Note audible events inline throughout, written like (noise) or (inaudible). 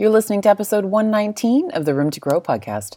You're listening to episode 119 of the Room to Grow podcast.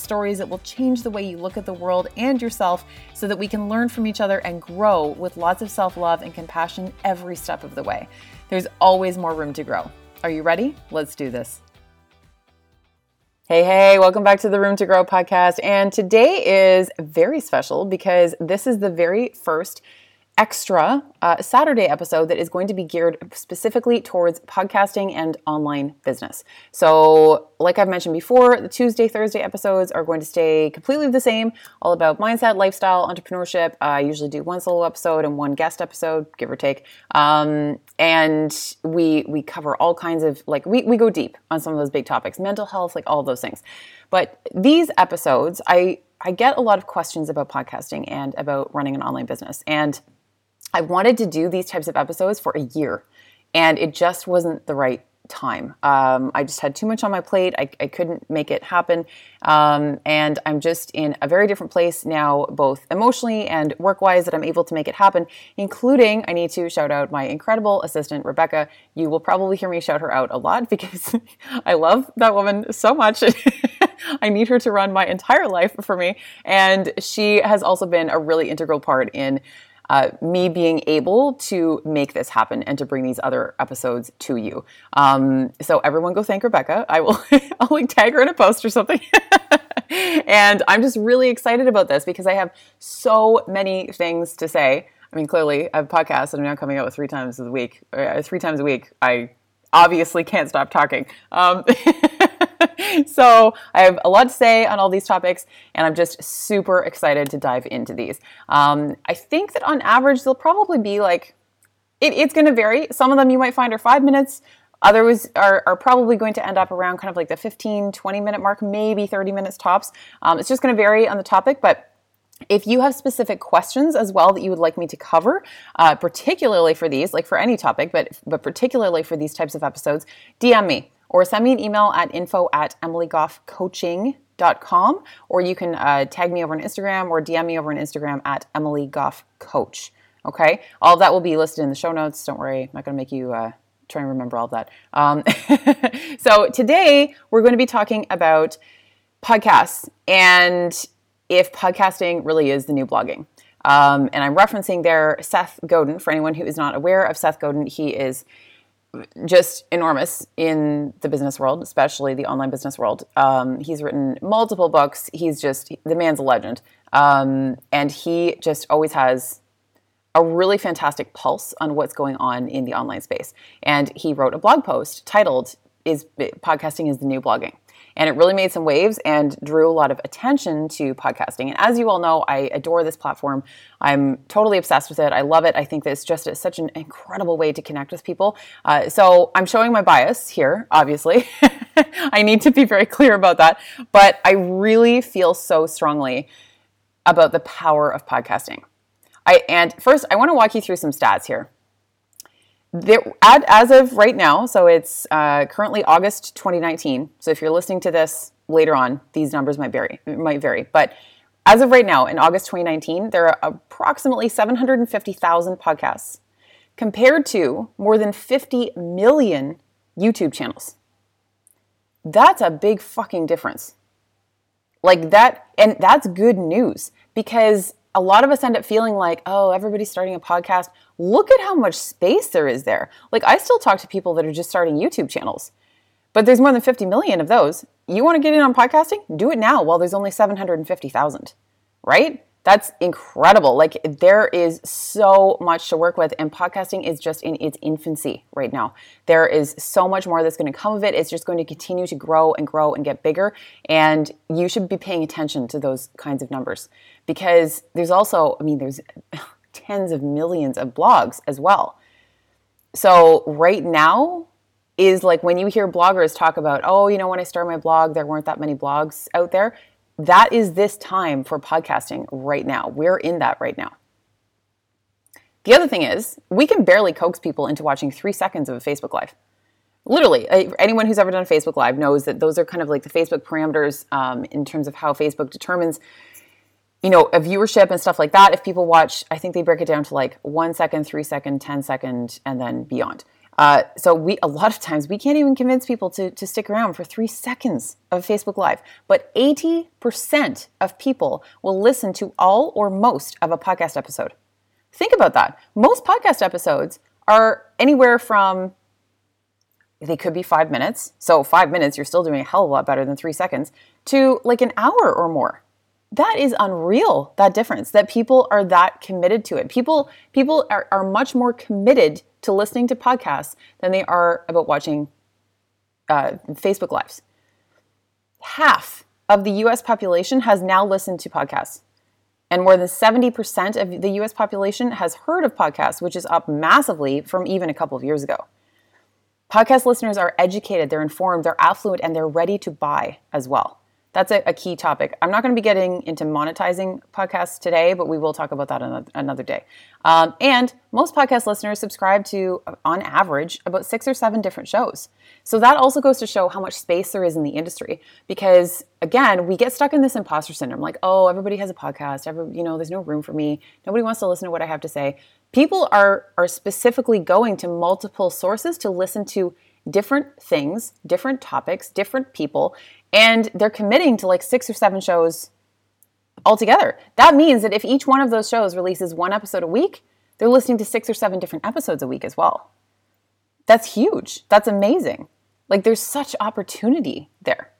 stories that will change the way you look at the world and yourself so that we can learn from each other and grow with lots of self love and compassion every step of the way. There's always more room to grow. Are you ready? Let's do this. Hey, hey, welcome back to the Room to Grow podcast. And today is very special because this is the very first extra uh, Saturday episode that is going to be geared specifically towards podcasting and online business. So, like I've mentioned before, the Tuesday, Thursday episodes are going to stay completely the same, all about mindset, lifestyle, entrepreneurship. I usually do one solo episode and one guest episode, give or take. Um, and we we cover all kinds of like we, we go deep on some of those big topics, mental health, like all those things. But these episodes, I I get a lot of questions about podcasting and about running an online business. And I wanted to do these types of episodes for a year, and it just wasn't the right time. Um, I just had too much on my plate. I, I couldn't make it happen. Um, and I'm just in a very different place now, both emotionally and work wise, that I'm able to make it happen, including I need to shout out my incredible assistant, Rebecca. You will probably hear me shout her out a lot (laughs) because I love that woman so much. (laughs) I need her to run my entire life for me. And she has also been a really integral part in uh, me being able to make this happen and to bring these other episodes to you. Um, so everyone go thank Rebecca. I will (laughs) I'll like tag her in a post or something. (laughs) and I'm just really excited about this because I have so many things to say. I mean, clearly, I have podcasts podcast and I'm now coming out with three times a week. Uh, three times a week. I obviously can't stop talking. Um, (laughs) (laughs) so I have a lot to say on all these topics, and I'm just super excited to dive into these. Um, I think that on average, they'll probably be like, it, it's going to vary. Some of them you might find are five minutes. Others are, are, probably going to end up around kind of like the 15, 20 minute mark, maybe 30 minutes tops. Um, it's just going to vary on the topic, but if you have specific questions as well that you would like me to cover, uh, particularly for these, like for any topic, but but particularly for these types of episodes, DM me or send me an email at info at emilygoffcoaching.com or you can uh, tag me over on Instagram or DM me over on Instagram at emilygoffcoach. Okay, all of that will be listed in the show notes. Don't worry, I'm not going to make you uh, try and remember all of that. Um, (laughs) so today we're going to be talking about podcasts and if podcasting really is the new blogging. Um, and I'm referencing there Seth Godin. For anyone who is not aware of Seth Godin, he is just enormous in the business world, especially the online business world. Um, he's written multiple books. He's just the man's a legend, um, and he just always has a really fantastic pulse on what's going on in the online space. And he wrote a blog post titled "Is podcasting is the new blogging?" And it really made some waves and drew a lot of attention to podcasting. And as you all know, I adore this platform. I'm totally obsessed with it. I love it. I think that it's just such an incredible way to connect with people. Uh, so I'm showing my bias here, obviously. (laughs) I need to be very clear about that. But I really feel so strongly about the power of podcasting. I, and first, I want to walk you through some stats here. There, as of right now, so it's uh, currently August 2019. So if you're listening to this later on, these numbers might vary. Might vary, but as of right now, in August 2019, there are approximately 750,000 podcasts, compared to more than 50 million YouTube channels. That's a big fucking difference. Like that, and that's good news because a lot of us end up feeling like, oh, everybody's starting a podcast. Look at how much space there is there. Like, I still talk to people that are just starting YouTube channels, but there's more than 50 million of those. You want to get in on podcasting? Do it now while there's only 750,000, right? That's incredible. Like there is so much to work with, and podcasting is just in its infancy right now. There is so much more that's going to come of it. It's just going to continue to grow and grow and get bigger. And you should be paying attention to those kinds of numbers because there's also, I mean, there's (laughs) tens of millions of blogs as well. So, right now is like when you hear bloggers talk about, oh, you know, when I started my blog, there weren't that many blogs out there. That is this time for podcasting right now. We're in that right now. The other thing is, we can barely coax people into watching three seconds of a Facebook Live. Literally, anyone who's ever done a Facebook Live knows that those are kind of like the Facebook parameters um, in terms of how Facebook determines, you know, a viewership and stuff like that. If people watch, I think they break it down to like one second, three second, ten second, and then beyond. Uh, so we a lot of times we can't even convince people to, to stick around for three seconds of Facebook Live. But 80% of people will listen to all or most of a podcast episode. Think about that. Most podcast episodes are anywhere from they could be five minutes. So five minutes, you're still doing a hell of a lot better than three seconds, to like an hour or more. That is unreal, that difference, that people are that committed to it. People, people are, are much more committed to listening to podcasts than they are about watching uh, Facebook Lives. Half of the US population has now listened to podcasts. And more than 70% of the US population has heard of podcasts, which is up massively from even a couple of years ago. Podcast listeners are educated, they're informed, they're affluent, and they're ready to buy as well. That's a, a key topic. I'm not going to be getting into monetizing podcasts today, but we will talk about that another, another day. Um, and most podcast listeners subscribe to, on average, about six or seven different shows. So that also goes to show how much space there is in the industry. Because again, we get stuck in this imposter syndrome, like, oh, everybody has a podcast. Every, you know, there's no room for me. Nobody wants to listen to what I have to say. People are are specifically going to multiple sources to listen to different things, different topics, different people, and they're committing to like six or seven shows altogether. That means that if each one of those shows releases one episode a week, they're listening to six or seven different episodes a week as well. That's huge. That's amazing. Like there's such opportunity there.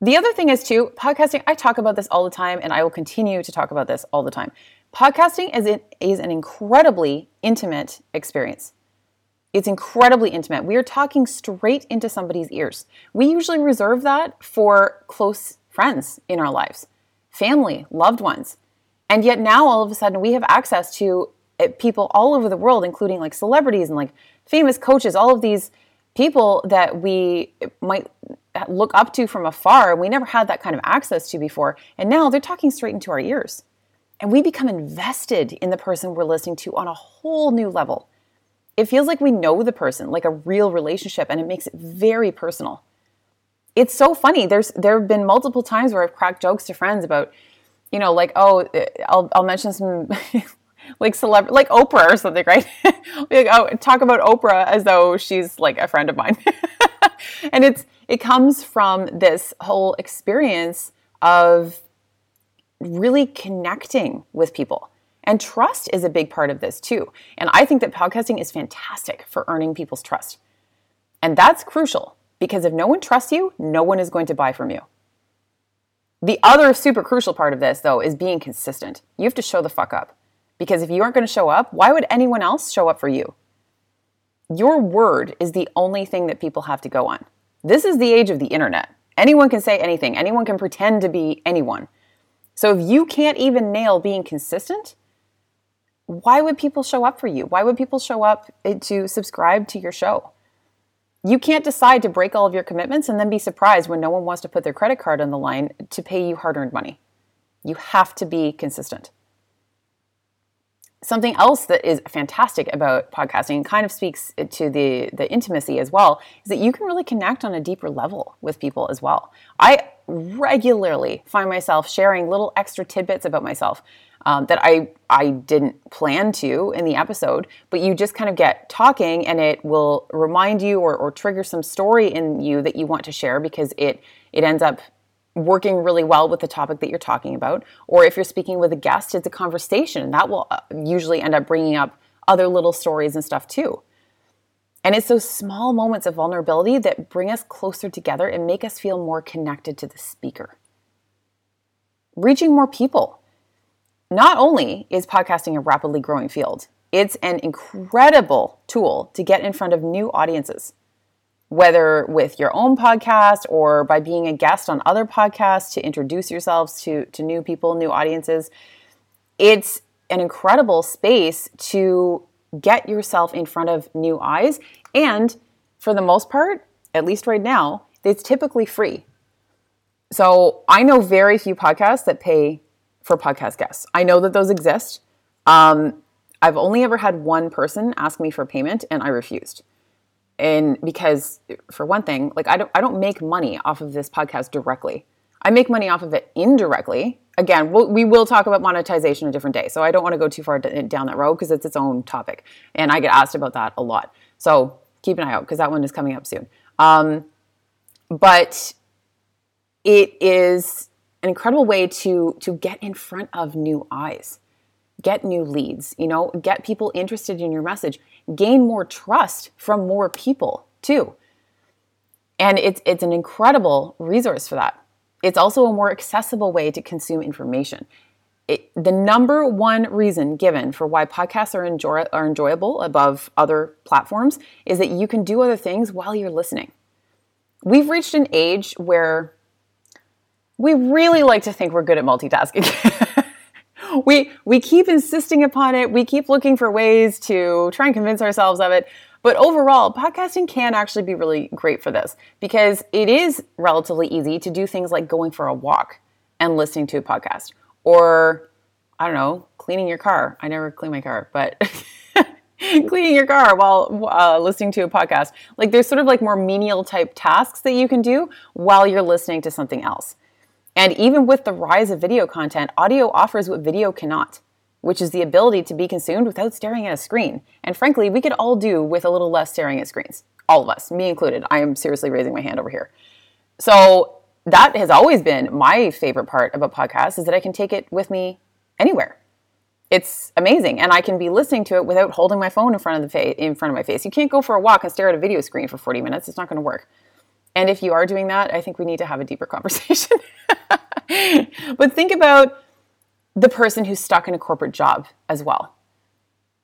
The other thing is too, podcasting, I talk about this all the time and I will continue to talk about this all the time. Podcasting is, is an incredibly intimate experience. It's incredibly intimate. We are talking straight into somebody's ears. We usually reserve that for close friends in our lives, family, loved ones. And yet now all of a sudden we have access to eh, people all over the world, including like celebrities and like famous coaches, all of these people that we might look up to from afar. We never had that kind of access to before. And now they're talking straight into our ears. And we become invested in the person we're listening to on a whole new level it feels like we know the person, like a real relationship, and it makes it very personal. It's so funny. There's there have been multiple times where I've cracked jokes to friends about, you know, like oh, eh, I'll I'll mention some (laughs) like celeb like Oprah or something, right? (laughs) like oh, talk about Oprah as though she's like a friend of mine, (laughs) and it's it comes from this whole experience of really connecting with people and trust is a big part of this too. And I think that podcasting is fantastic for earning people's trust. And that's crucial because if no one trusts you, no one is going to buy from you. The other super crucial part of this, though, is being consistent. You have to show the fuck up. Because if you aren't going to show up, why would anyone else show up for you? Your word is the only thing that people have to go on. This is the age of the internet. Anyone can say anything, anyone can pretend to be anyone. So if you can't even nail being consistent, why would people show up for you? Why would people show up to subscribe to your show? You can't decide to break all of your commitments and then be surprised when no one wants to put their credit card on the line to pay you hard earned money. You have to be consistent. Something else that is fantastic about podcasting and kind of speaks to the, the intimacy as well is that you can really connect on a deeper level with people as well. I regularly find myself sharing little extra tidbits about myself um, that I I didn't plan to in the episode, but you just kind of get talking and it will remind you or, or trigger some story in you that you want to share because it it ends up working really well with the topic that you're talking about. Or if you're speaking with a guest, it's a conversation and that will uh, usually end up bringing up other little stories and stuff too. And it's those small moments of vulnerability that bring us closer together and make us feel more connected to the speaker. Reaching more people not only is podcasting a rapidly growing field, it's an incredible tool to get in front of new audiences, whether with your own podcast or by being a guest on other podcasts to introduce yourselves to, to new people, new audiences. It's an incredible space to get yourself in front of new eyes. And for the most part, at least right now, it's typically free. So I know very few podcasts that pay for podcast guests. I know that those exist. Um, I've only ever had one person ask me for payment and I refused. And because for one thing, like I don't I don't make money off of this podcast directly. I make money off of it indirectly. Again, we'll, we will talk about monetization a different day. So I don't want to go too far down that road because it's its own topic. And I get asked about that a lot. So keep an eye out because that one is coming up soon. Um, but it is an incredible way to to get in front of new eyes get new leads you know get people interested in your message gain more trust from more people too. And it's it's an incredible resource for that. It's also a more accessible way to consume information. It, the number one reason given for why podcasts are, enjoy, are enjoyable above other platforms is that you can do other things while you're listening. We've reached an age where we really like to think we're good at multitasking. (laughs) we we keep insisting upon it. We keep looking for ways to try and convince ourselves of it. But overall, podcasting can actually be really great for this because it is relatively easy to do things like going for a walk and listening to a podcast or I don't know, cleaning your car. I never clean my car, but (laughs) cleaning your car while uh, listening to a podcast. Like there's sort of like more menial type tasks that you can do while you're listening to something else. And even with the rise of video content, audio offers what video cannot, which is the ability to be consumed without staring at a screen. And frankly, we could all do with a little less staring at screens. All of us, me included. I am seriously raising my hand over here. So that has always been my favorite part about podcasts is that I can take it with me anywhere. It's amazing, and I can be listening to it without holding my phone in front of the fa- in front of my face. You can't go for a walk and stare at a video screen for 40 minutes. It's not going to work. And if you are doing that, I think we need to have a deeper (laughs) conversation. but think about the person who's stuck in a corporate job as well.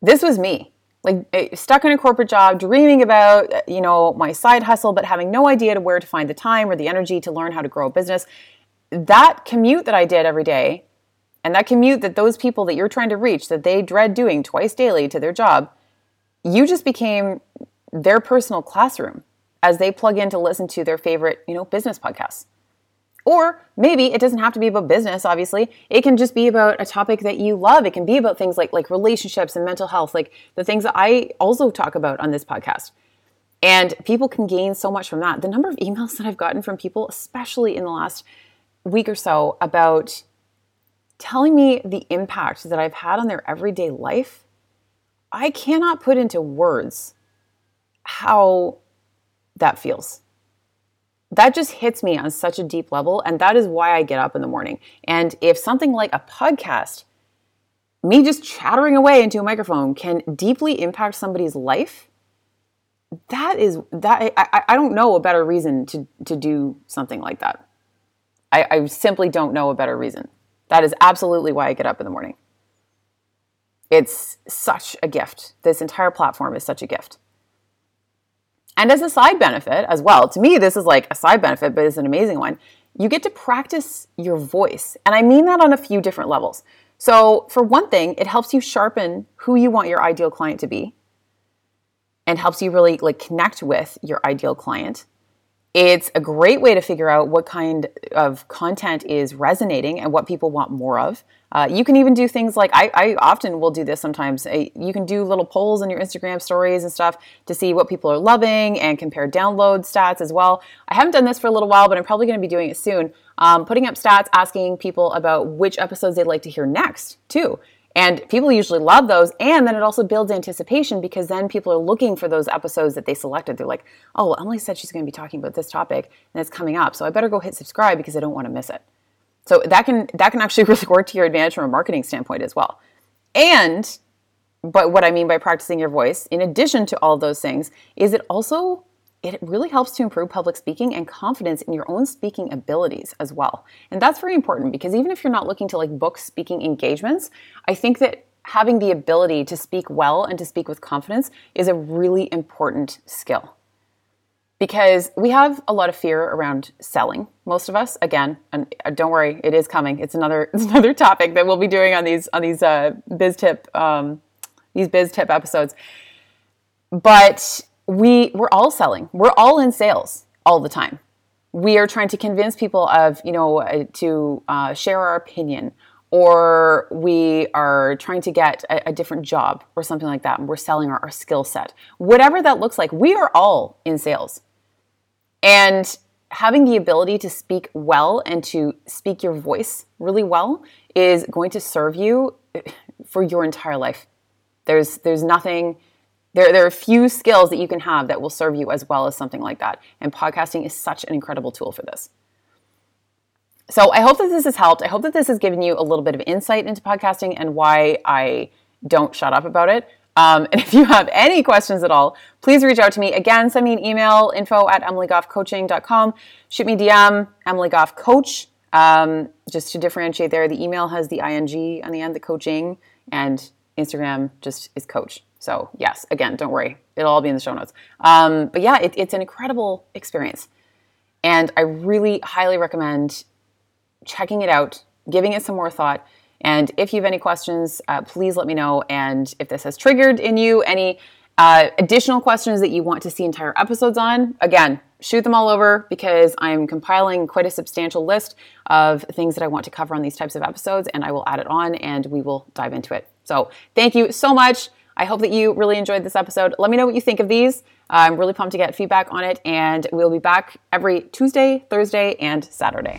This was me. Like eh, stuck in a corporate job, dreaming about, eh, you know, my side hustle but having no idea to where to find the time or the energy to learn how to grow a business. That commute that I did every day and that commute that those people that you're trying to reach that they dread doing twice daily to their job, you just became their personal classroom as they plug in to listen to their favorite, you know, business podcasts. Or maybe it doesn't have to be about business, obviously. It can just be about a topic that you love. It can be about things like like relationships and mental health, like the things that I also talk about on this podcast. And people can gain so much from that. The number of emails that I've gotten from people, especially in the last week or so, about telling me the impact that I've had on their everyday life, I cannot put into words how that feels. That just hits me on such a deep level. And that is why I get up in the morning. And if something like a podcast, me just chattering away into a microphone, can deeply impact somebody's life, that is that I, I don't know a better reason to, to do something like that. I, I simply don't know a better reason. That is absolutely why I get up in the morning. It's such a gift. This entire platform is such a gift. And as a side benefit as well, to me, this is like a side benefit, but it's an amazing one. You get to practice your voice. And I mean that on a few different levels. So, for one thing, it helps you sharpen who you want your ideal client to be and helps you really like connect with your ideal client. It's a great way to figure out what kind of content is resonating and what people want more of. Uh, you can even do things like I, I often will do this sometimes. you can do little polls in your Instagram stories and stuff to see what people are loving and compare download stats as well. I haven't done this for a little while, but I'm probably going to be doing it soon. Um, putting up stats, asking people about which episodes they'd like to hear next, too. And people usually love those. And then it also builds anticipation because then people are looking for those episodes that they selected. They're like, oh, well, Emily said she's going to be talking about this topic and it's coming up. So I better go hit subscribe because I don't want to miss it. So that can that can actually (laughs) really work to your advantage from a marketing standpoint as well. And but what I mean by practicing your voice, in addition to all those things, is it also it really helps to improve public speaking and confidence in your own speaking abilities as well. And that's very important because even if you're not looking to like book speaking engagements, I think that having the ability to speak well and to speak with confidence is a really important skill. Because we have a lot of fear around selling, most of us. Again, and uh, don't worry, it is coming. It's another (laughs) it's another topic that we'll be doing on these on these uh, biz tip um, these biz tip episodes. But we we're all selling. We're all in sales all the time. We are trying to convince people of, you know, uh, to uh, share our opinion or we are trying to get a, a, different job or something like that, and we're selling our, our skill set. Whatever that looks like, we are all in sales. And having the ability to speak well and to speak your voice really well is going to serve you for your entire life. There's there's nothing there, there are a few skills that you can have that will serve you as well as something like that. And podcasting is such an incredible tool for this. So I hope that this has helped. I hope that this has given you a little bit of insight into podcasting and why I don't shut up about it. Um, (laughs) and if you have any questions at all, please reach out to me. Again, send me an email, info at emilygoffcoaching.com. Shoot me DM, Emily Goff Coach. Um, just to differentiate there, the email has the ing on the end, the coaching, and Instagram just is coach. So yes, again, don't worry. It'll all be in the show notes. Um, but yeah, it, it's an incredible experience. And I really highly recommend checking it out, giving it some more thought. And if you have any questions, uh, please let me know. And if this has triggered in you any uh, additional questions that you want to see entire episodes on, again, shoot them all over because I'm compiling quite a substantial list of things that I want to cover on these types of episodes, and I will add it on and we will dive into it. So, thank you so much. I hope that you really enjoyed this episode. Let me know what you think of these. I'm really pumped to get feedback on it, and we'll be back every Tuesday, Thursday, and Saturday.